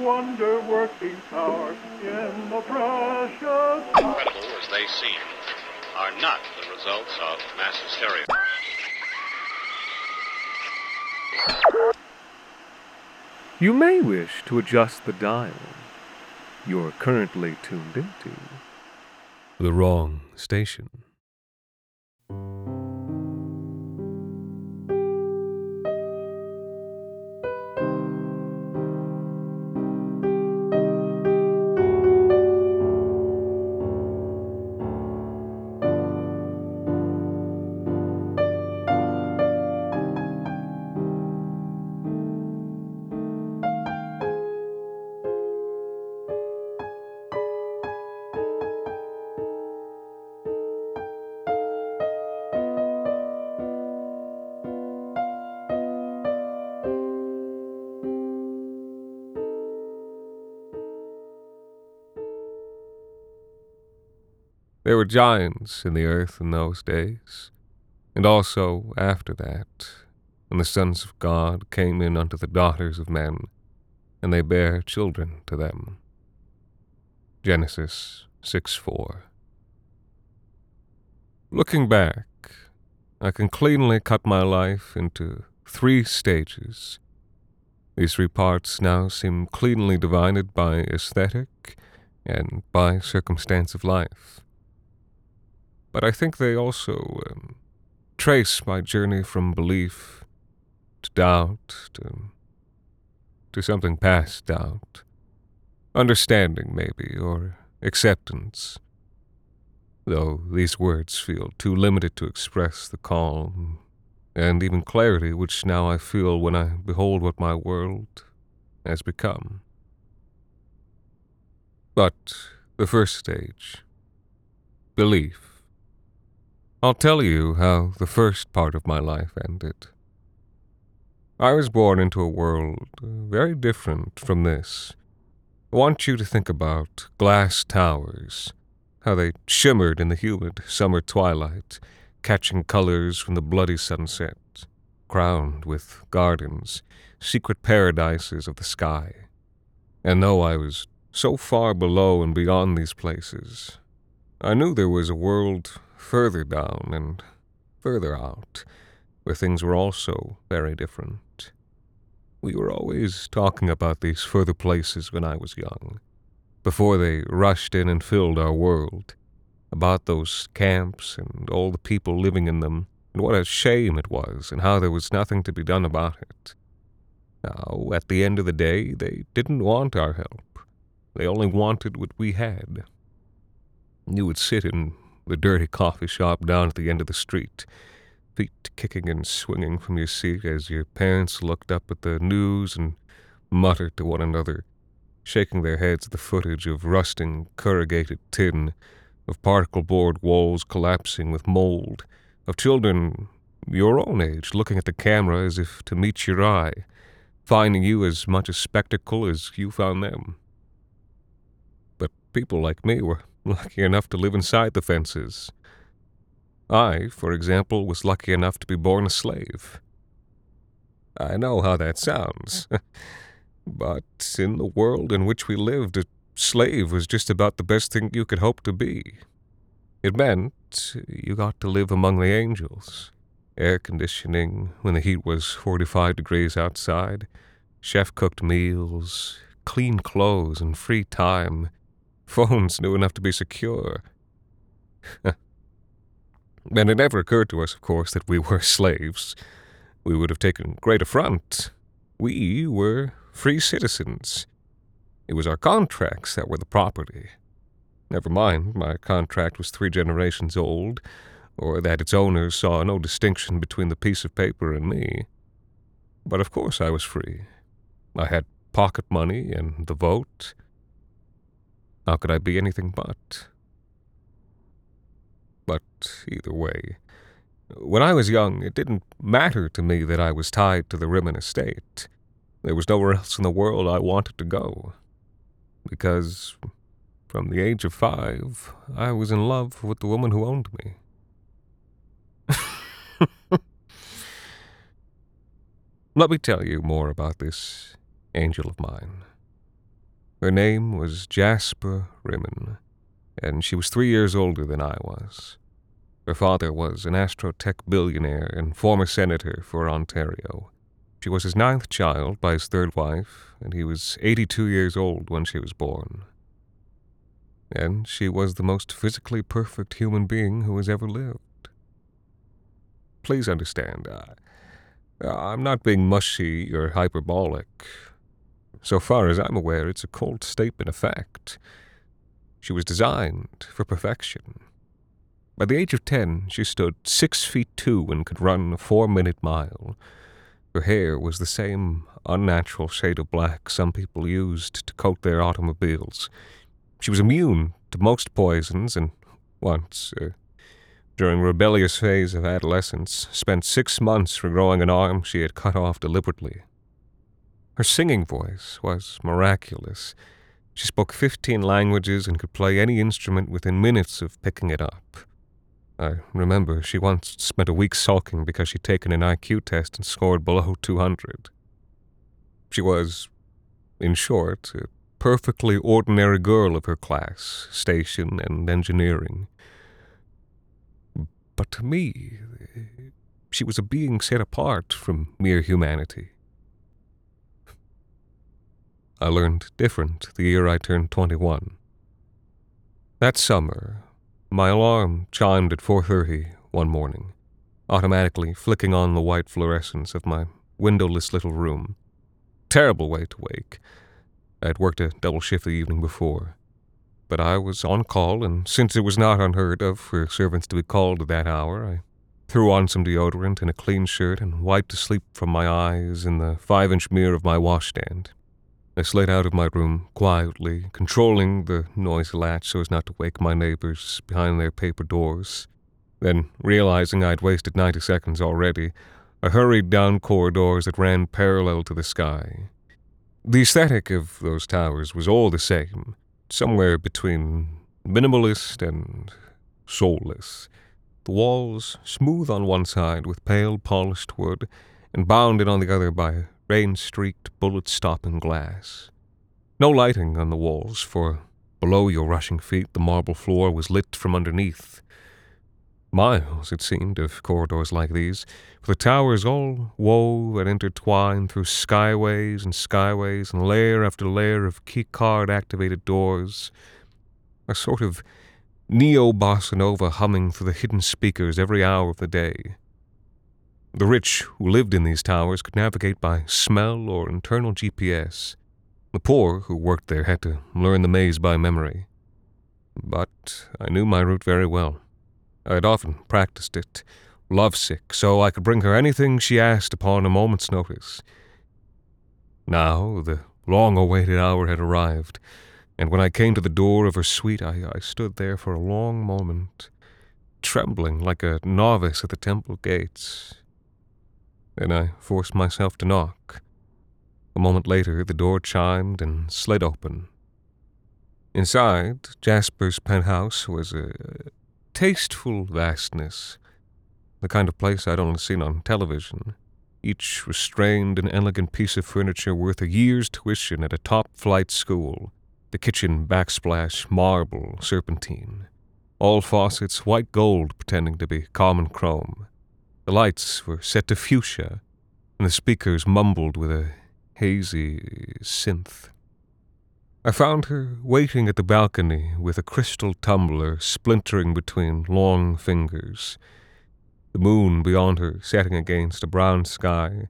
Wonder working power in the precious. Incredible as they seem, are not the results of mass hysteria. You may wish to adjust the dial. You're currently tuned into the wrong station. There were giants in the earth in those days, and also after that, when the sons of God came in unto the daughters of men, and they bare children to them. Genesis 6 4. Looking back, I can cleanly cut my life into three stages. These three parts now seem cleanly divided by aesthetic and by circumstance of life but I think they also um, trace my journey from belief to doubt to, to something past doubt. Understanding, maybe, or acceptance. Though these words feel too limited to express the calm and even clarity which now I feel when I behold what my world has become. But the first stage belief I'll tell you how the first part of my life ended. I was born into a world uh, very different from this. I want you to think about glass towers, how they shimmered in the humid summer twilight, catching colors from the bloody sunset, crowned with gardens, secret paradises of the sky. And though I was so far below and beyond these places, I knew there was a world further down and further out, where things were also very different. We were always talking about these further places when I was young, before they rushed in and filled our world, about those camps and all the people living in them, and what a shame it was, and how there was nothing to be done about it. Now, at the end of the day, they didn't want our help. They only wanted what we had. You would sit in the dirty coffee shop down at the end of the street, feet kicking and swinging from your seat as your parents looked up at the news and muttered to one another, shaking their heads at the footage of rusting corrugated tin, of particle board walls collapsing with mold, of children your own age looking at the camera as if to meet your eye, finding you as much a spectacle as you found them. But people like me were lucky enough to live inside the fences. I, for example, was lucky enough to be born a slave. I know how that sounds, but in the world in which we lived, a slave was just about the best thing you could hope to be. It meant you got to live among the angels. Air conditioning when the heat was 45 degrees outside, chef cooked meals, clean clothes, and free time Phones new enough to be secure. and it never occurred to us, of course, that we were slaves. We would have taken great affront. We were free citizens. It was our contracts that were the property. Never mind, my contract was three generations old, or that its owners saw no distinction between the piece of paper and me. But of course I was free. I had pocket money and the vote. How could I be anything but? But either way, when I was young, it didn't matter to me that I was tied to the Rimmen estate. There was nowhere else in the world I wanted to go. Because from the age of five, I was in love with the woman who owned me. Let me tell you more about this angel of mine. Her name was Jasper Rimmen, and she was three years older than I was. Her father was an astrotech billionaire and former senator for Ontario. She was his ninth child by his third wife, and he was 82 years old when she was born. And she was the most physically perfect human being who has ever lived. Please understand, I, I'm not being mushy or hyperbolic. So far as I'm aware, it's a cold statement of fact. She was designed for perfection. By the age of ten, she stood six feet two and could run a four minute mile. Her hair was the same unnatural shade of black some people used to coat their automobiles. She was immune to most poisons and once, uh, during a rebellious phase of adolescence, spent six months regrowing an arm she had cut off deliberately. Her singing voice was miraculous. She spoke fifteen languages and could play any instrument within minutes of picking it up. I remember she once spent a week sulking because she'd taken an IQ test and scored below 200. She was, in short, a perfectly ordinary girl of her class, station, and engineering. But to me, she was a being set apart from mere humanity. I learned different the year I turned 21. That summer, my alarm chimed at 4:30 one morning, automatically flicking on the white fluorescence of my windowless little room. Terrible way to wake. I had worked a double shift the evening before. But I was on call, and since it was not unheard of for servants to be called at that hour, I threw on some deodorant and a clean shirt and wiped the sleep from my eyes in the five inch mirror of my washstand. I slid out of my room quietly, controlling the noisy latch so as not to wake my neighbors behind their paper doors. Then, realizing I'd wasted 90 seconds already, I hurried down corridors that ran parallel to the sky. The aesthetic of those towers was all the same, somewhere between minimalist and soulless. The walls smooth on one side with pale polished wood, and bounded on the other by rain streaked, bullet stopping glass. No lighting on the walls, for below your rushing feet the marble floor was lit from underneath. Miles, it seemed, of corridors like these, for the towers all wove and intertwined through skyways and skyways and layer after layer of keycard activated doors, a sort of neo bossa nova humming through the hidden speakers every hour of the day. The rich who lived in these towers could navigate by smell or internal GPS. The poor who worked there had to learn the maze by memory. But I knew my route very well. I had often practiced it, lovesick, so I could bring her anything she asked upon a moment's notice. Now the long awaited hour had arrived, and when I came to the door of her suite, I, I stood there for a long moment, trembling like a novice at the temple gates. Then I forced myself to knock. A moment later, the door chimed and slid open. Inside, Jasper's penthouse was a tasteful vastness, the kind of place I'd only seen on television, each restrained and elegant piece of furniture worth a year's tuition at a top flight school, the kitchen backsplash marble serpentine, all faucets white gold pretending to be common chrome. The lights were set to fuchsia, and the speakers mumbled with a hazy synth. I found her waiting at the balcony with a crystal tumbler splintering between long fingers, the moon beyond her setting against a brown sky,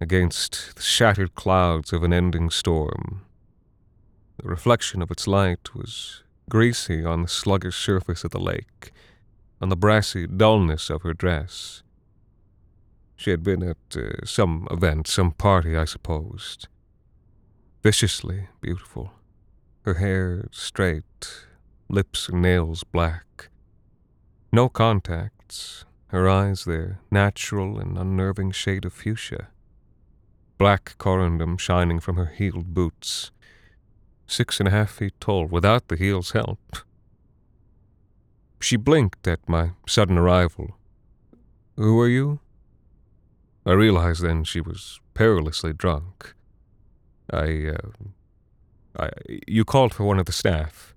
against the shattered clouds of an ending storm. The reflection of its light was greasy on the sluggish surface of the lake, on the brassy dullness of her dress. She had been at uh, some event, some party, I supposed. Viciously beautiful. Her hair straight, lips and nails black. No contacts, her eyes their natural and unnerving shade of fuchsia. Black corundum shining from her heeled boots. Six and a half feet tall, without the heel's help. She blinked at my sudden arrival. Who are you? I realized then she was perilously drunk. I, uh, I, you called for one of the staff.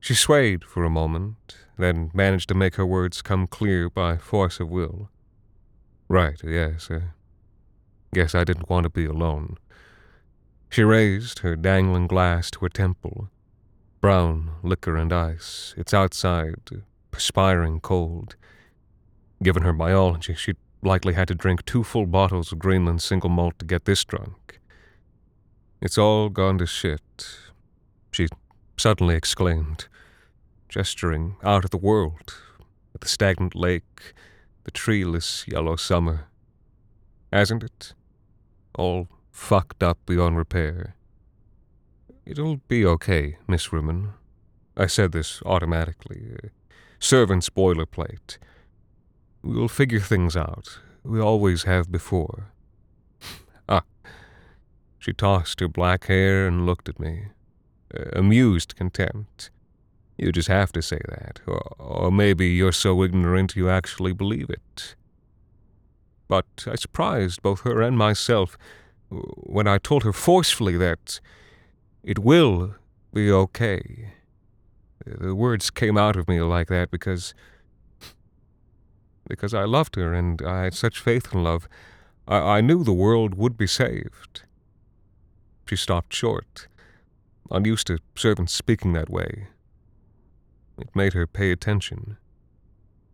She swayed for a moment, then managed to make her words come clear by force of will. Right, yes. Uh, guess I didn't want to be alone. She raised her dangling glass to her temple. Brown liquor and ice. It's outside, perspiring cold. Given her biology, she'd likely had to drink two full bottles of Greenland single malt to get this drunk. It's all gone to shit, she suddenly exclaimed, gesturing out of the world at the stagnant lake, the treeless yellow summer. Hasn't it? All fucked up beyond repair. It'll be okay, Miss Rimmen. I said this automatically. Uh, servant's boilerplate. We'll figure things out. We always have before. ah. She tossed her black hair and looked at me. Uh, amused contempt. You just have to say that, or, or maybe you're so ignorant you actually believe it. But I surprised both her and myself when I told her forcefully that it will be okay. The words came out of me like that because. Because I loved her and I had such faith in love. I, I knew the world would be saved. She stopped short, unused to servants speaking that way. It made her pay attention.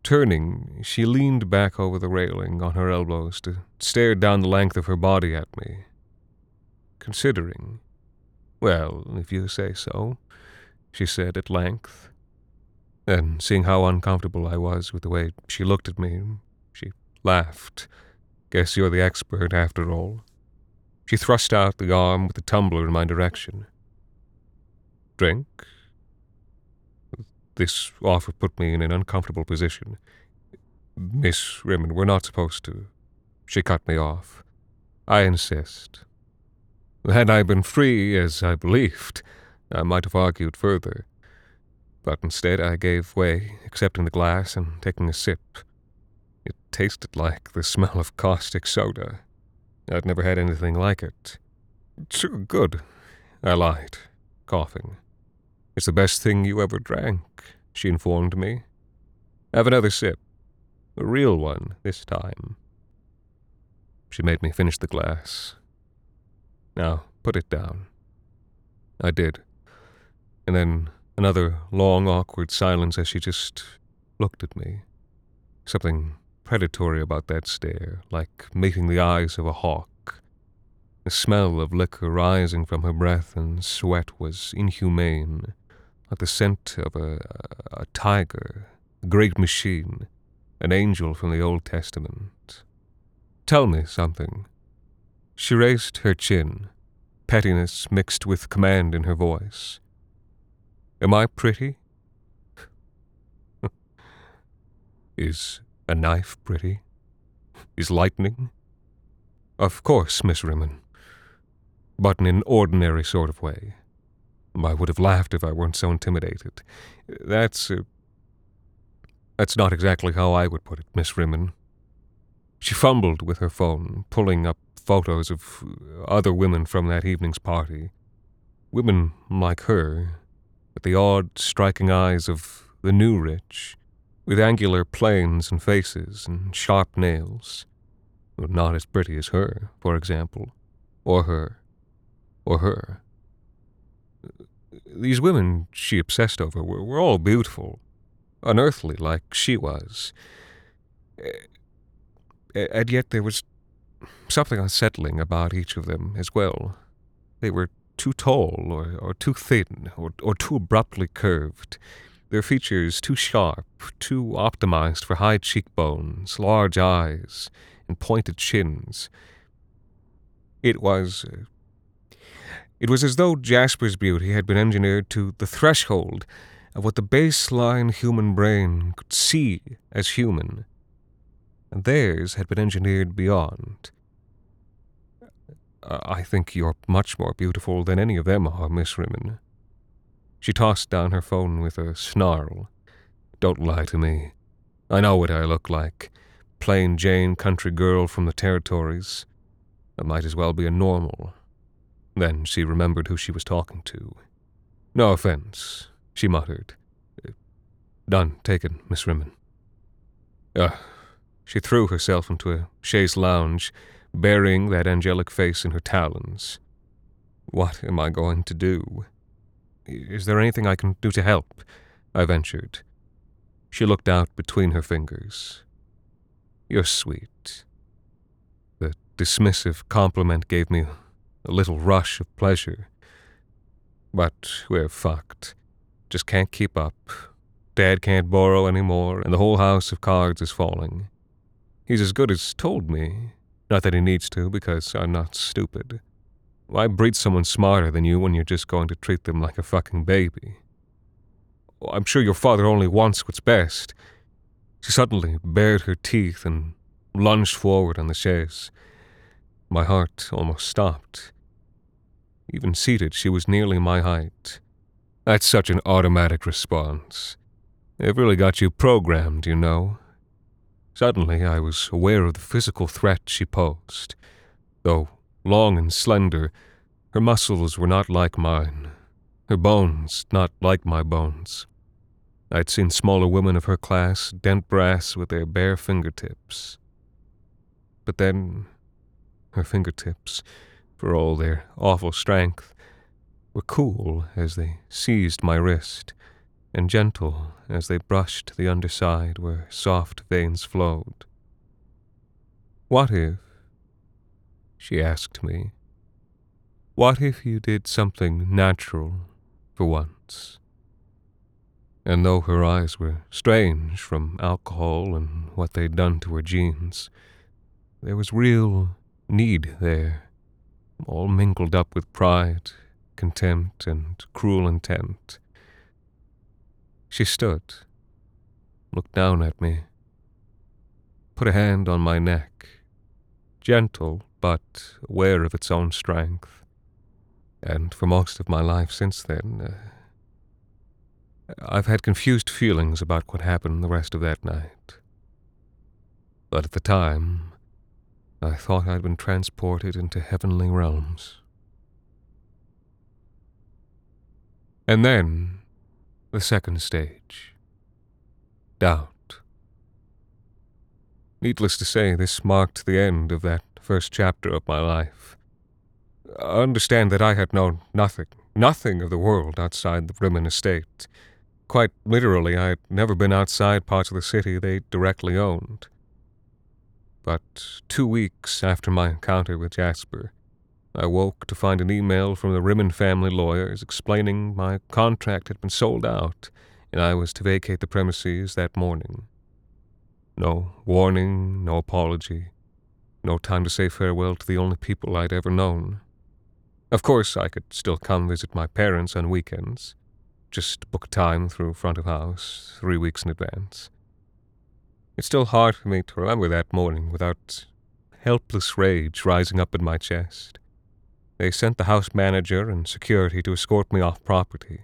Turning, she leaned back over the railing on her elbows to stare down the length of her body at me. Considering, well, if you say so, she said at length. Then, seeing how uncomfortable I was with the way she looked at me, she laughed. Guess you're the expert after all. She thrust out the arm with the tumbler in my direction. Drink? This offer put me in an uncomfortable position. Miss Rimmen, we're not supposed to. She cut me off. I insist. Had I been free, as I believed, I might have argued further. But instead, I gave way, accepting the glass and taking a sip. It tasted like the smell of caustic soda. I'd never had anything like it. Too good, I lied, coughing. It's the best thing you ever drank, she informed me. Have another sip. A real one, this time. She made me finish the glass. Now, put it down. I did. And then another long, awkward silence as she just looked at me. Something predatory about that stare, like meeting the eyes of a hawk. The smell of liquor rising from her breath and sweat was inhumane, like the scent of a, a tiger, a great machine, an angel from the Old Testament. Tell me something. She raised her chin, pettiness mixed with command in her voice. Am I pretty? Is a knife pretty? Is lightning? Of course, Miss Rimmen. But in an ordinary sort of way. I would have laughed if I weren't so intimidated. That's. Uh, that's not exactly how I would put it, Miss Rimmen. She fumbled with her phone, pulling up photos of other women from that evening's party. Women like her, the odd, striking eyes of the new rich, with angular planes and faces and sharp nails. Not as pretty as her, for example, or her, or her. These women she obsessed over were, were all beautiful, unearthly like she was. And yet there was something unsettling about each of them as well. They were too tall, or, or too thin, or, or too abruptly curved their features too sharp, too optimized for high cheekbones, large eyes, and pointed chins. It was. Uh, it was as though Jasper's beauty had been engineered to the threshold of what the baseline human brain could see as human, and theirs had been engineered beyond. I think you're much more beautiful than any of them are, Miss Rimmen. She tossed down her phone with a snarl. Don't lie to me. I know what I look like. Plain Jane country girl from the territories. I might as well be a normal. Then she remembered who she was talking to. No offense, she muttered. Done taken, Miss Rimmen. Ah, she threw herself into a chaise lounge, burying that angelic face in her talons. What am I going to do? Is there anything I can do to help? I ventured. She looked out between her fingers. You're sweet. The dismissive compliment gave me a little rush of pleasure. But we're fucked. Just can't keep up. Dad can't borrow any more, and the whole house of cards is falling. He's as good as told me. Not that he needs to, because I'm not stupid. Why breed someone smarter than you when you're just going to treat them like a fucking baby? I'm sure your father only wants what's best. She suddenly bared her teeth and lunged forward on the chaise. My heart almost stopped. Even seated, she was nearly my height. That's such an automatic response. They've really got you programmed, you know. Suddenly, I was aware of the physical threat she posed. Though long and slender, her muscles were not like mine, her bones not like my bones. I'd seen smaller women of her class dent brass with their bare fingertips. But then, her fingertips, for all their awful strength, were cool as they seized my wrist, and gentle as they brushed the underside where soft veins flowed. What if, she asked me, what if you did something natural for once? And though her eyes were strange from alcohol and what they'd done to her genes, there was real need there all mingled up with pride, contempt, and cruel intent. She stood, looked down at me, put a hand on my neck, gentle but aware of its own strength. And for most of my life since then, uh, I've had confused feelings about what happened the rest of that night. But at the time, I thought I'd been transported into heavenly realms. And then, the second stage doubt. Needless to say, this marked the end of that first chapter of my life. Understand that I had known nothing, nothing of the world outside the Rimmen estate. Quite literally, I had never been outside parts of the city they directly owned. But two weeks after my encounter with Jasper, I woke to find an email from the Rimmen family lawyers explaining my contract had been sold out and I was to vacate the premises that morning. No warning, no apology, no time to say farewell to the only people I'd ever known. Of course, I could still come visit my parents on weekends, just book time through front of house three weeks in advance. It's still hard for me to remember that morning without helpless rage rising up in my chest. They sent the house manager and security to escort me off property,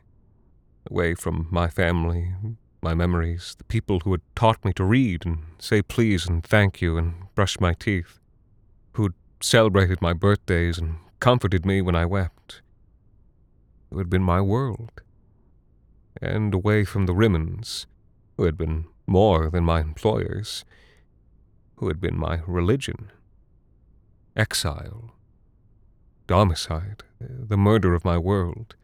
away from my family, my memories, the people who had taught me to read and say please and thank you and brush my teeth, who'd celebrated my birthdays and comforted me when I wept, who had been my world, and away from the Rimmens, who had been more than my employers, who had been my religion. Exile, domicide, the murder of my world.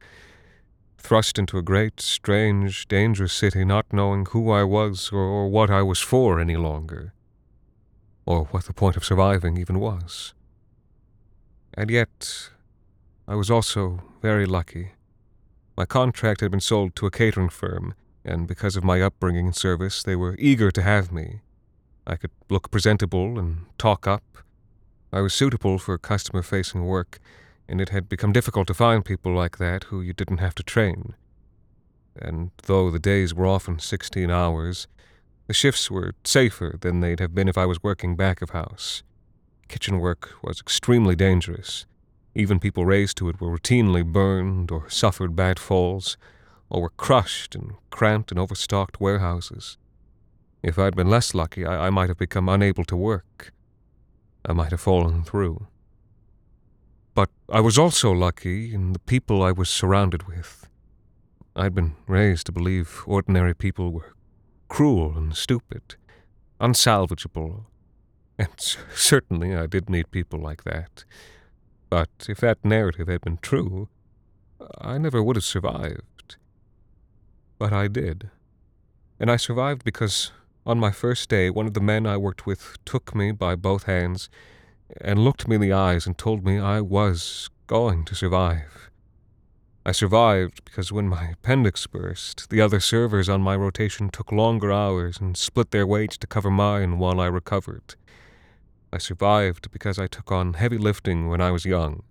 Thrust into a great, strange, dangerous city, not knowing who I was or, or what I was for any longer, or what the point of surviving even was. And yet, I was also very lucky. My contract had been sold to a catering firm, and because of my upbringing and service, they were eager to have me. I could look presentable and talk up. I was suitable for customer facing work, and it had become difficult to find people like that who you didn't have to train. And though the days were often 16 hours, the shifts were safer than they'd have been if I was working back of house. Kitchen work was extremely dangerous. Even people raised to it were routinely burned or suffered bad falls or were crushed in cramped and overstocked warehouses. If I'd been less lucky, I, I might have become unable to work. I might have fallen through. But I was also lucky in the people I was surrounded with. I'd been raised to believe ordinary people were cruel and stupid, unsalvageable, and certainly I did meet people like that. But if that narrative had been true, I never would have survived. But I did. And I survived because on my first day, one of the men I worked with took me by both hands and looked me in the eyes and told me I was going to survive. I survived because when my appendix burst, the other servers on my rotation took longer hours and split their wage to cover mine while I recovered. I survived because I took on heavy lifting when I was young,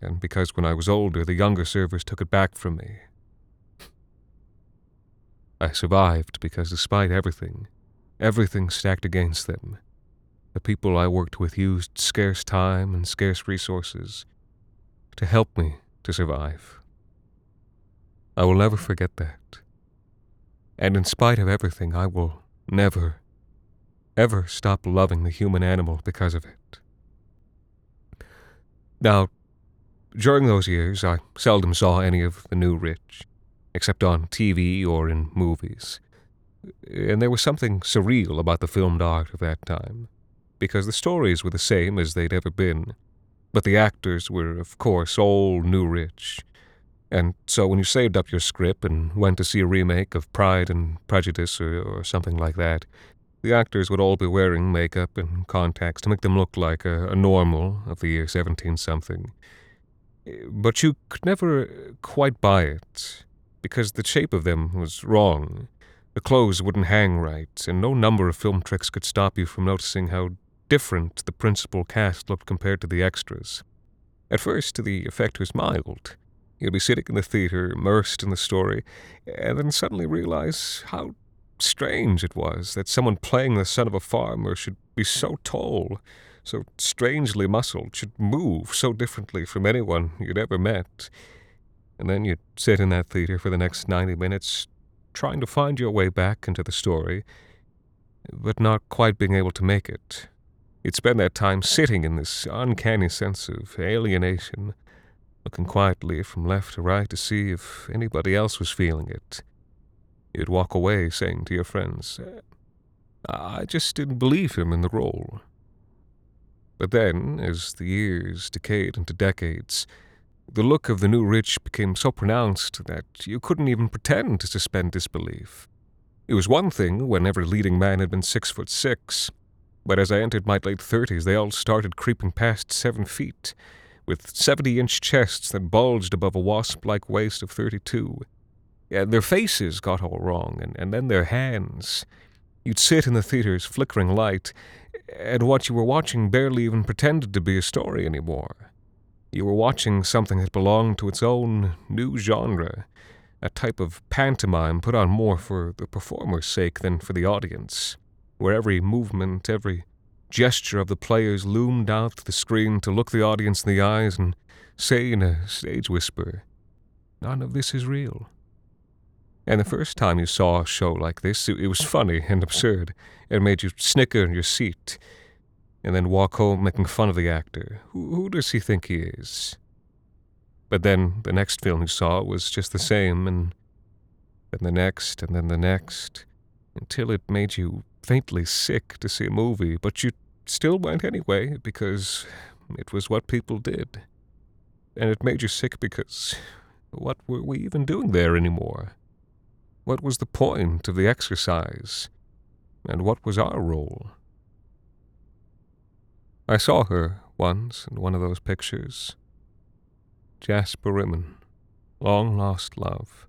and because when I was older, the younger servers took it back from me. I survived because despite everything, everything stacked against them, the people I worked with used scarce time and scarce resources to help me to survive. I will never forget that. And in spite of everything, I will never, ever stop loving the human animal because of it. Now, during those years, I seldom saw any of the new rich, except on TV or in movies. And there was something surreal about the filmed art of that time because the stories were the same as they'd ever been. But the actors were, of course, all new rich. And so when you saved up your script and went to see a remake of Pride and Prejudice or, or something like that, the actors would all be wearing makeup and contacts to make them look like a, a normal of the year 17 something. But you could never quite buy it, because the shape of them was wrong. The clothes wouldn't hang right, and no number of film tricks could stop you from noticing how different the principal cast looked compared to the extras. At first, the effect was mild. You'd be sitting in the theater, immersed in the story, and then suddenly realize how strange it was that someone playing the son of a farmer should be so tall, so strangely muscled, should move so differently from anyone you'd ever met. And then you'd sit in that theater for the next 90 minutes, trying to find your way back into the story, but not quite being able to make it. You'd spend that time sitting in this uncanny sense of alienation, looking quietly from left to right to see if anybody else was feeling it. You'd walk away saying to your friends, I just didn't believe him in the role. But then, as the years decayed into decades, the look of the new rich became so pronounced that you couldn't even pretend to suspend disbelief. It was one thing when every leading man had been six foot six, but as I entered my late thirties, they all started creeping past seven feet, with seventy inch chests that bulged above a wasp like waist of thirty two. Yeah, their faces got all wrong, and, and then their hands. You'd sit in the theater's flickering light, and what you were watching barely even pretended to be a story anymore. You were watching something that belonged to its own new genre, a type of pantomime put on more for the performer's sake than for the audience where every movement, every gesture of the players loomed out to the screen to look the audience in the eyes and say in a stage whisper, None of this is real. And the first time you saw a show like this, it, was funny and absurd. It made you snicker in your seat and then walk home making fun of the actor. Who, who does he think he is? But then the next film you saw was just the same, and then the next, and then the next, until it made you faintly sick to see a movie, but you still went anyway because it was what people did. And it made you sick because what were we even doing there anymore? What was the point of the exercise? And what was our role? I saw her once in one of those pictures. Jasper Rimmen, long lost love.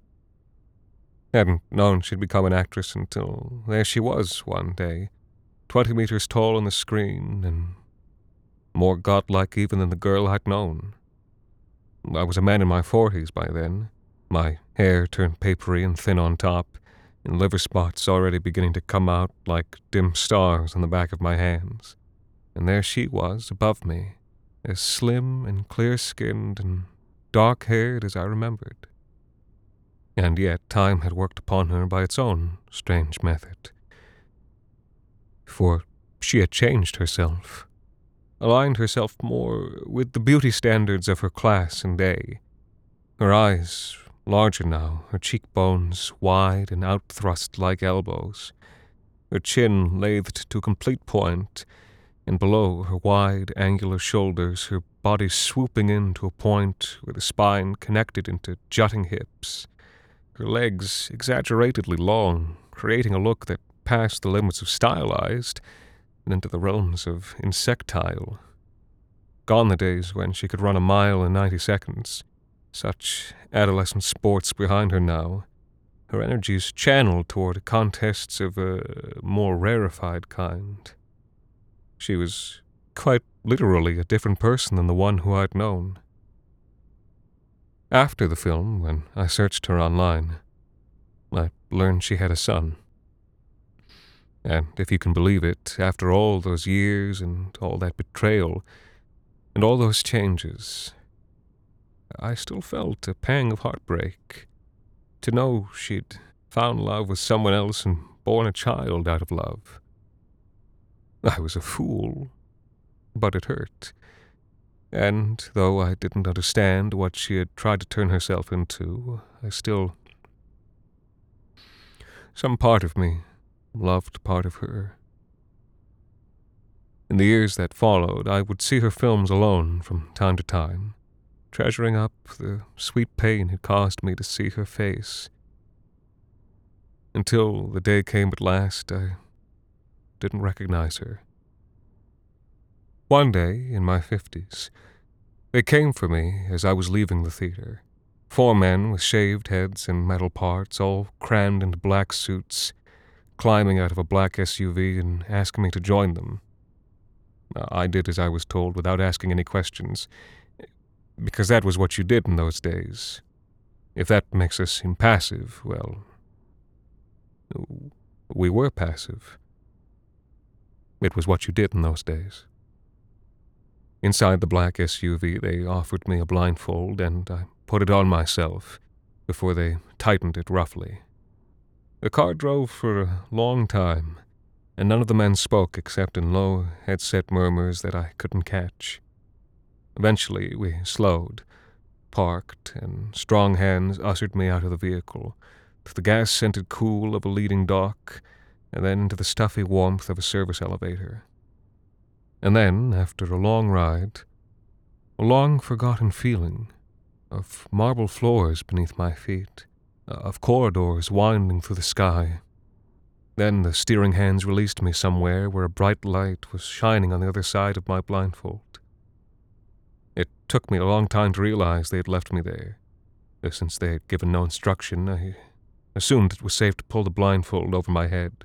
Hadn't known she'd become an actress until there she was one day, twenty meters tall on the screen, and more godlike even than the girl I'd known. I was a man in my forties by then, my hair turned papery and thin on top, and liver spots already beginning to come out like dim stars on the back of my hands. And there she was, above me, as slim and clear skinned and dark haired as I remembered and yet time had worked upon her by its own strange method. For she had changed herself. aligned herself more with the beauty standards of her class and day. Her eyes larger now, her cheekbones wide and outthrust like elbows, her chin lathed to complete point, and below her wide, angular shoulders, her body swooping in to a point where the spine connected into jutting hips, her legs exaggeratedly long, creating a look that passed the limits of stylized and into the realms of insectile. Gone the days when she could run a mile in 90 seconds. Such adolescent sports behind her now. Her energies channeled toward contests of a more rarefied kind. She was quite literally a different person than the one who I'd known. After the film, when I searched her online, I learned she had a son. And if you can believe it, after all those years and all that betrayal and all those changes, I still felt a pang of heartbreak to know she'd found love with someone else and born a child out of love. I was a fool, but it hurt. And though I didn't understand what she had tried to turn herself into, I still. Some part of me loved part of her. In the years that followed, I would see her films alone from time to time, treasuring up the sweet pain it caused me to see her face. Until the day came at last, I didn't recognize her. One day, in my fifties, they came for me as I was leaving the theater. Four men with shaved heads and metal parts, all crammed into black suits, climbing out of a black SUV and asking me to join them. I did as I was told without asking any questions, because that was what you did in those days. If that makes us impassive, well, we were passive. It was what you did in those days. Inside the black SUV, they offered me a blindfold, and I put it on myself before they tightened it roughly. The car drove for a long time, and none of the men spoke except in low, headset murmurs that I couldn't catch. Eventually, we slowed, parked, and strong hands ushered me out of the vehicle, to the gas scented cool of a leading dock, and then into the stuffy warmth of a service elevator. And then, after a long ride, a long forgotten feeling of marble floors beneath my feet uh, of corridors winding through the sky. Then the steering hands released me somewhere where a bright light was shining on the other side of my blindfold. It took me a long time to realize they had left me there. Uh, since they had given no instruction, I assumed it was safe to pull the blindfold over my head.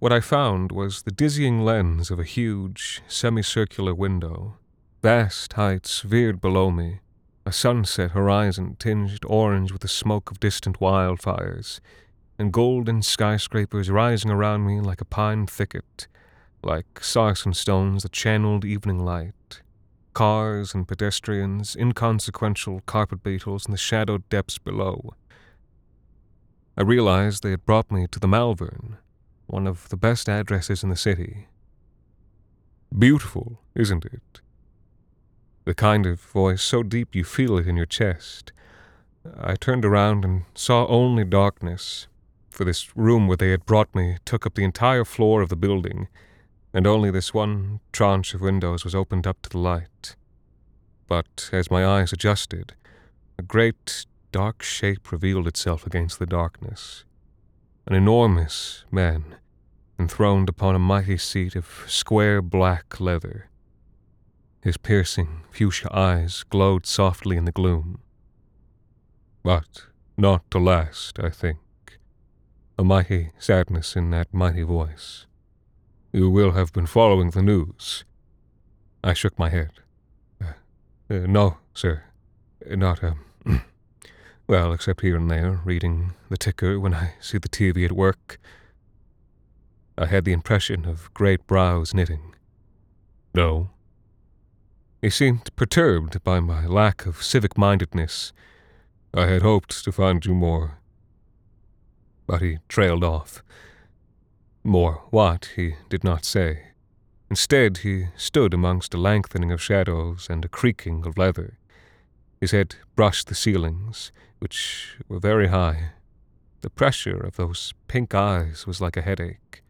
What I found was the dizzying lens of a huge, semicircular window. Vast heights veered below me, a sunset horizon tinged orange with the smoke of distant wildfires, and golden skyscrapers rising around me like a pine thicket, like sarsen stones that channeled evening light. Cars and pedestrians, inconsequential carpet beetles in the shadowed depths below. I realized they had brought me to the Malvern, one of the best addresses in the city. Beautiful, isn't it? the kind of voice so deep you feel it in your chest. I turned around and saw only darkness, for this room where they had brought me took up the entire floor of the building, and only this one tranche of windows was opened up to the light. But as my eyes adjusted, a great dark shape revealed itself against the darkness. An enormous man, enthroned upon a mighty seat of square black leather. His piercing, fuchsia eyes glowed softly in the gloom. But not to last, I think. A mighty sadness in that mighty voice. You will have been following the news. I shook my head. Uh, uh, no, sir. Not, um, well, except here and there, reading the ticker when I see the TV at work. I had the impression of great brows knitting. No, he seemed perturbed by my lack of civic mindedness. I had hoped to find you more. But he trailed off. More what, he did not say. Instead, he stood amongst a lengthening of shadows and a creaking of leather. His head brushed the ceilings, which were very high. The pressure of those pink eyes was like a headache.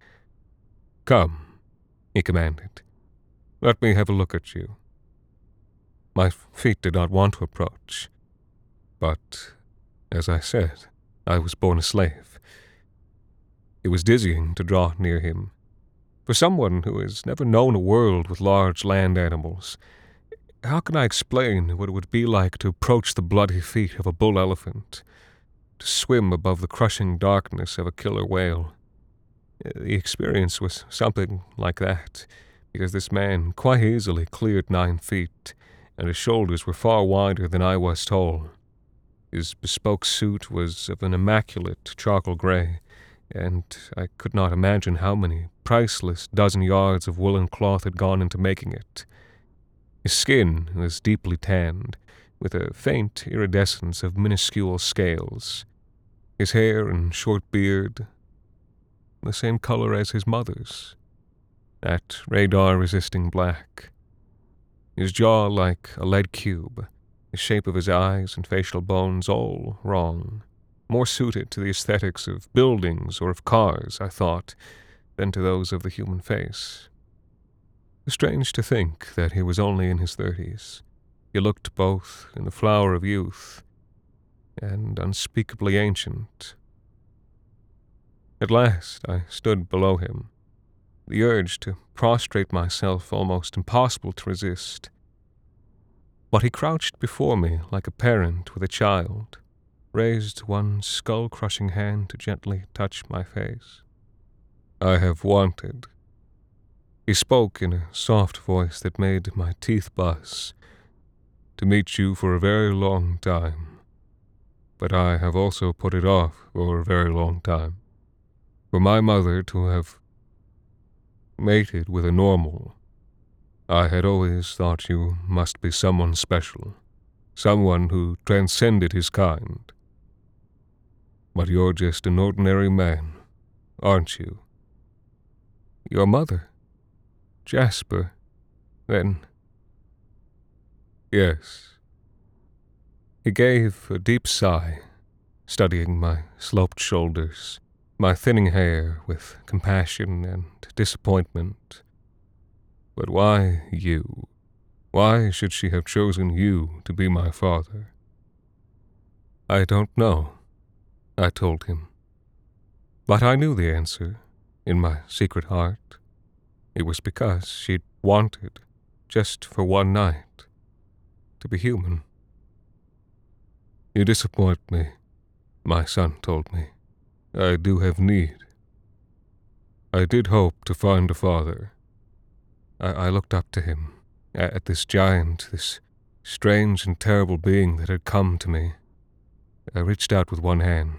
Come, he commanded. Let me have a look at you. My feet did not want to approach. But, as I said, I was born a slave. It was dizzying to draw near him. For someone who has never known a world with large land animals, how can I explain what it would be like to approach the bloody feet of a bull elephant, to swim above the crushing darkness of a killer whale? The experience was something like that, because this man quite easily cleared nine feet, and his shoulders were far wider than I was tall. His bespoke suit was of an immaculate charcoal gray, and I could not imagine how many priceless dozen yards of woolen cloth had gone into making it. His skin was deeply tanned, with a faint iridescence of minuscule scales. His hair and short beard, the same color as his mother's, that radar resisting black. His jaw like a lead cube, the shape of his eyes and facial bones all wrong, more suited to the aesthetics of buildings or of cars, I thought, than to those of the human face. Strange to think that he was only in his thirties. He looked both in the flower of youth and unspeakably ancient. At last I stood below him, the urge to prostrate myself almost impossible to resist. But he crouched before me like a parent with a child, raised one skull crushing hand to gently touch my face. I have wanted. He spoke in a soft voice that made my teeth buzz. To meet you for a very long time. But I have also put it off for a very long time. For my mother to have mated with a normal I had always thought you must be someone special, someone who transcended his kind. But you're just an ordinary man, aren't you? Your mother? Jasper? Then. Yes. He gave a deep sigh, studying my sloped shoulders, my thinning hair with compassion and disappointment but why you? Why should she have chosen you to be my father? I don't know, I told him. But I knew the answer in my secret heart. It was because she'd wanted, just for one night, to be human. You disappoint me, my son told me. I do have need. I did hope to find a father I, I looked up to him, at this giant, this strange and terrible being that had come to me. I reached out with one hand,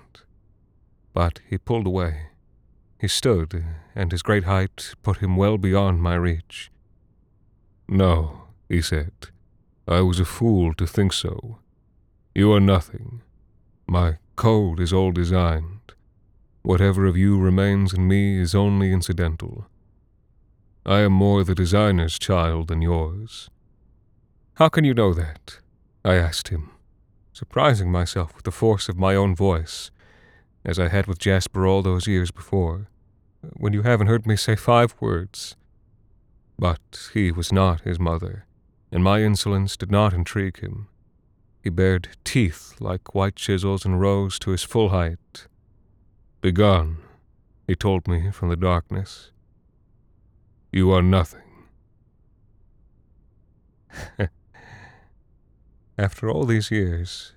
but he pulled away. He stood, and his great height put him well beyond my reach. No, he said, I was a fool to think so. You are nothing. My code is all designed. Whatever of you remains in me is only incidental. I am more the designer's child than yours. How can you know that? I asked him, surprising myself with the force of my own voice, as I had with Jasper all those years before, when you haven't heard me say five words. But he was not his mother, and my insolence did not intrigue him. He bared teeth like white chisels and rose to his full height. Begone, he told me from the darkness. You are nothing. After all these years,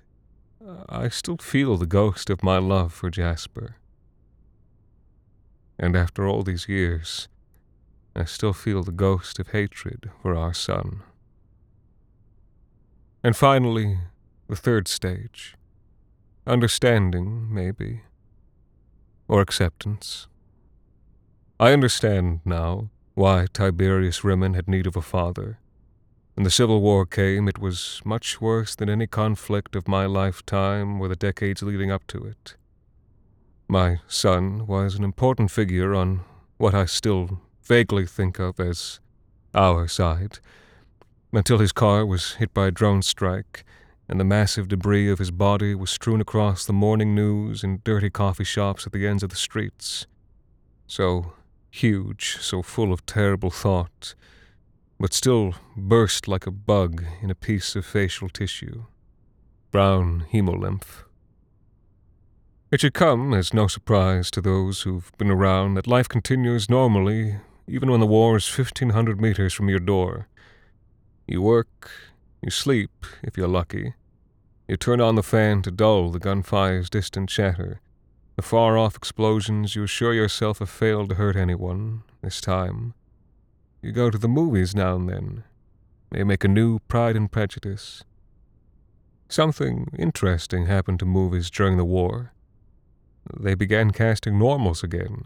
I still feel the ghost of my love for Jasper. And after all these years, I still feel the ghost of hatred for our son. And finally, the third stage understanding, maybe, or acceptance. I understand now why Tiberius Rimmen had need of a father. When the Civil War came, it was much worse than any conflict of my lifetime or the decades leading up to it. My son was an important figure on what I still vaguely think of as our side, until his car was hit by a drone strike and the massive debris of his body was strewn across the morning news in dirty coffee shops at the ends of the streets. So huge, so full of terrible thought, but still burst like a bug in a piece of facial tissue. Brown hemolymph. It should come as no surprise to those who've been around that life continues normally even when the war is 1500 meters from your door. You work, you sleep, if you're lucky. You turn on the fan to dull the gunfire's distant chatter. The far off explosions you assure yourself have failed to hurt anyone, this time. You go to the movies now and then. They make a new Pride and Prejudice. Something interesting happened to movies during the war. They began casting normals again.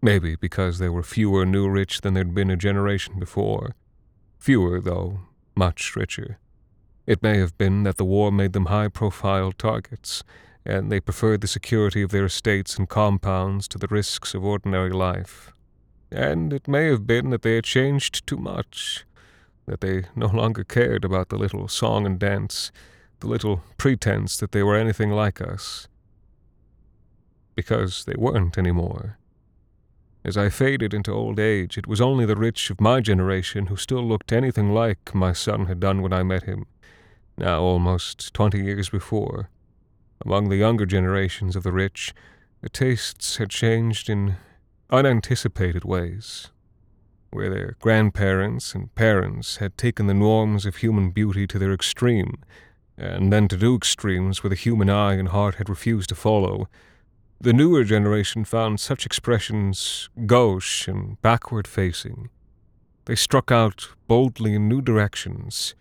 Maybe because there were fewer new rich than there'd been a generation before. Fewer, though, much richer. It may have been that the war made them high profile targets, and they preferred the security of their estates and compounds to the risks of ordinary life. And it may have been that they had changed too much, that they no longer cared about the little song and dance, the little pretense that they were anything like us. Because they weren't any more. As I faded into old age, it was only the rich of my generation who still looked anything like my son had done when I met him, now almost twenty years before. Among the younger generations of the rich, the tastes had changed in unanticipated ways, where their grandparents and parents had taken the norms of human beauty to their extreme, and then to do extremes where the human eye and heart had refused to follow the newer generation found such expressions gauche and backward facing. They struck out boldly in new directions.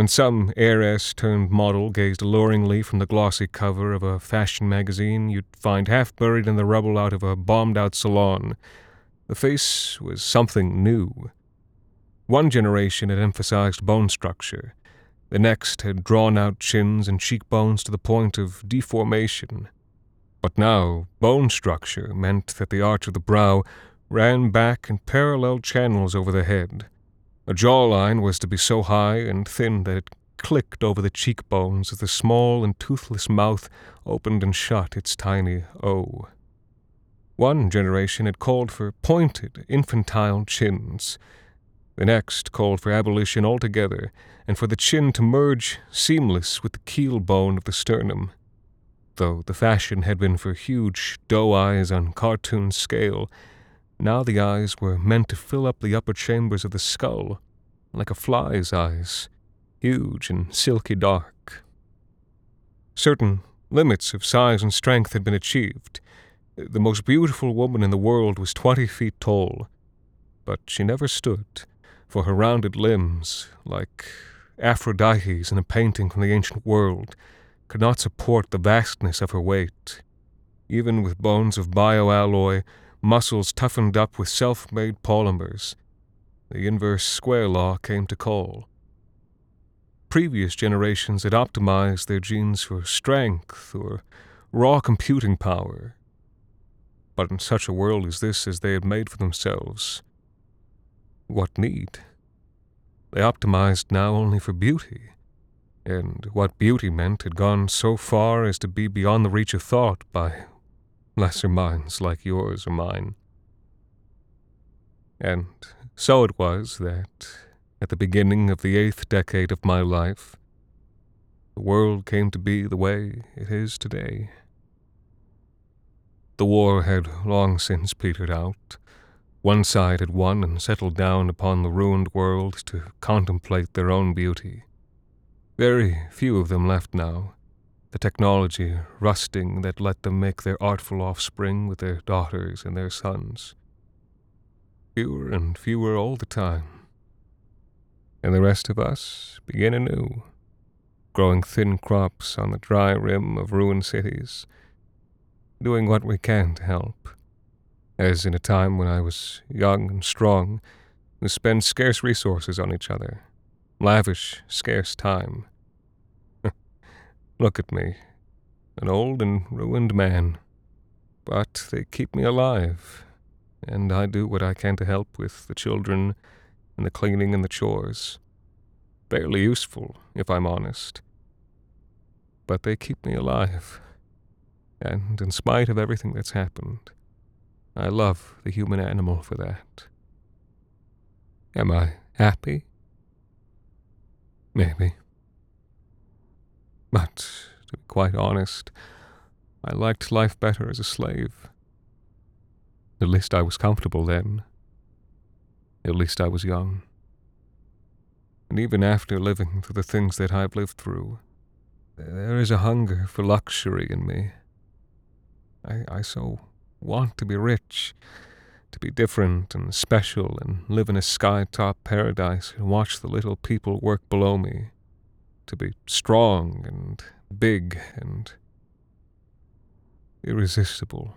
When some heiress turned model gazed alluringly from the glossy cover of a fashion magazine, you'd find half buried in the rubble out of a bombed out salon. The face was something new. One generation had emphasized bone structure. The next had drawn out chins and cheekbones to the point of deformation. But now, bone structure meant that the arch of the brow ran back in parallel channels over the head. A jawline was to be so high and thin that it clicked over the cheekbones as the small and toothless mouth opened and shut its tiny O. One generation had called for pointed, infantile chins. The next called for abolition altogether, and for the chin to merge seamless with the keel bone of the sternum though the fashion had been for huge doe eyes on cartoon scale, now the eyes were meant to fill up the upper chambers of the skull, like a fly's eyes, huge and silky dark. Certain limits of size and strength had been achieved. The most beautiful woman in the world was twenty feet tall, but she never stood, for her rounded limbs, like Aphrodite's in a painting from the ancient world, could not support the vastness of her weight. Even with bones of bioalloy, muscles toughened up with self made polymers, the inverse square law came to call. Previous generations had optimized their genes for strength or raw computing power. But in such a world as this as they had made for themselves, what need? They optimized now only for beauty and what beauty meant had gone so far as to be beyond the reach of thought by lesser minds like yours or mine. And so it was that, at the beginning of the eighth decade of my life, the world came to be the way it is today. The war had long since petered out. One side had won and settled down upon the ruined world to contemplate their own beauty. Very few of them left now, the technology rusting that let them make their artful offspring with their daughters and their sons. Fewer and fewer all the time. And the rest of us begin anew, growing thin crops on the dry rim of ruined cities, doing what we can to help. As in a time when I was young and strong, we spend scarce resources on each other, lavish, scarce time, Look at me, an old and ruined man. But they keep me alive, and I do what I can to help with the children and the cleaning and the chores. Barely useful, if I'm honest. But they keep me alive. And in spite of everything that's happened, I love the human animal for that. Am I happy? Maybe. But, to be quite honest, I liked life better as a slave. At least I was comfortable then. At least I was young. And even after living through the things that I've lived through, there is a hunger for luxury in me. I, I so want to be rich, to be different and special and live in a sky top paradise and watch the little people work below me, to be strong and big and irresistible.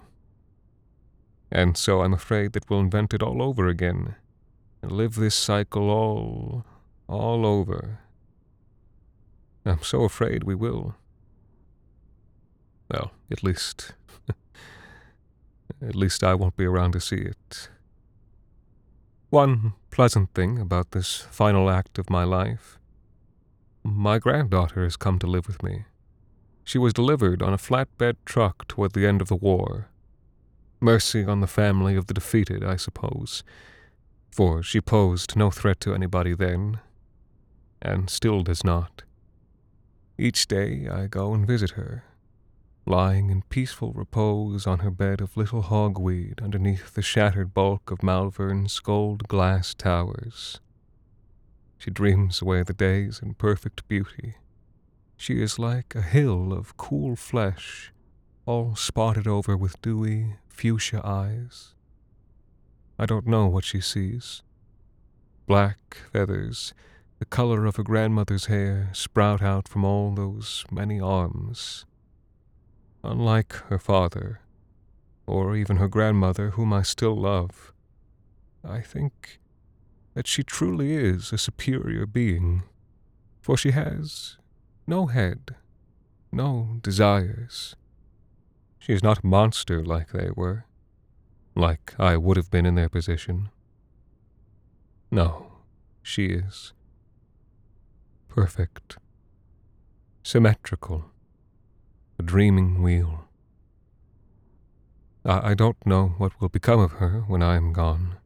And so I'm afraid that we'll invent it all over again and live this cycle all, all over. I'm so afraid we will. Well, at least. at least I won't be around to see it. One pleasant thing about this final act of my life my granddaughter has come to live with me. She was delivered on a flatbed truck toward the end of the war. Mercy on the family of the defeated, I suppose, for she posed no threat to anybody then, and still does not. Each day I go and visit her, lying in peaceful repose on her bed of little hogweed underneath the shattered bulk of Malvern's gold glass towers. She dreams away the days in perfect beauty she is like a hill of cool flesh, all spotted over with dewy fuchsia eyes. I don't know what she sees. Black feathers, the color of her grandmother's hair, sprout out from all those many arms. Unlike her father, or even her grandmother, whom I still love, I think that she truly is a superior being, for she has no head, no desires. She is not a monster like they were, like I would have been in their position. No, she is perfect, symmetrical, a dreaming wheel. I, I don't know what will become of her when I am gone.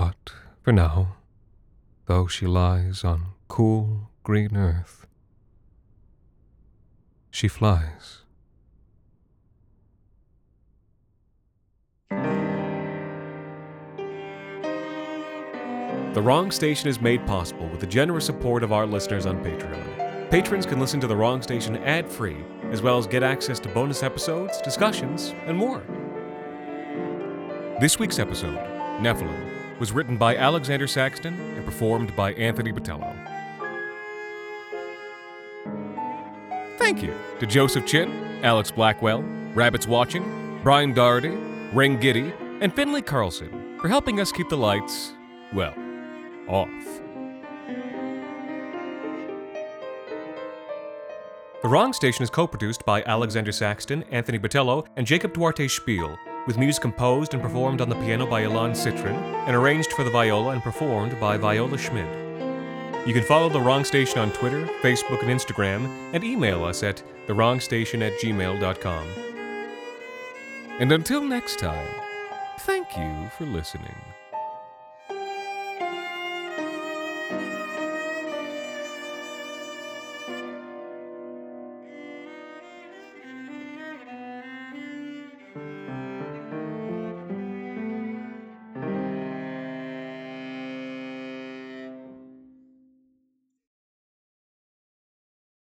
But for now, though she lies on cool green earth. She flies. The Wrong Station is made possible with the generous support of our listeners on Patreon. Patrons can listen to The Wrong Station ad free, as well as get access to bonus episodes, discussions, and more. This week's episode, Nephilim, was written by Alexander Saxton and performed by Anthony Botelho. Thank you to Joseph Chin, Alex Blackwell, Rabbits Watching, Brian Doherty, Ring Giddy, and Finley Carlson for helping us keep the lights, well, off. The Wrong Station is co produced by Alexander Saxton, Anthony Botelho, and Jacob Duarte Spiel, with music composed and performed on the piano by Ilan Citrin, and arranged for the viola and performed by Viola Schmidt. You can follow The Wrong Station on Twitter, Facebook, and Instagram, and email us at thewrongstation at gmail.com. And until next time, thank you for listening.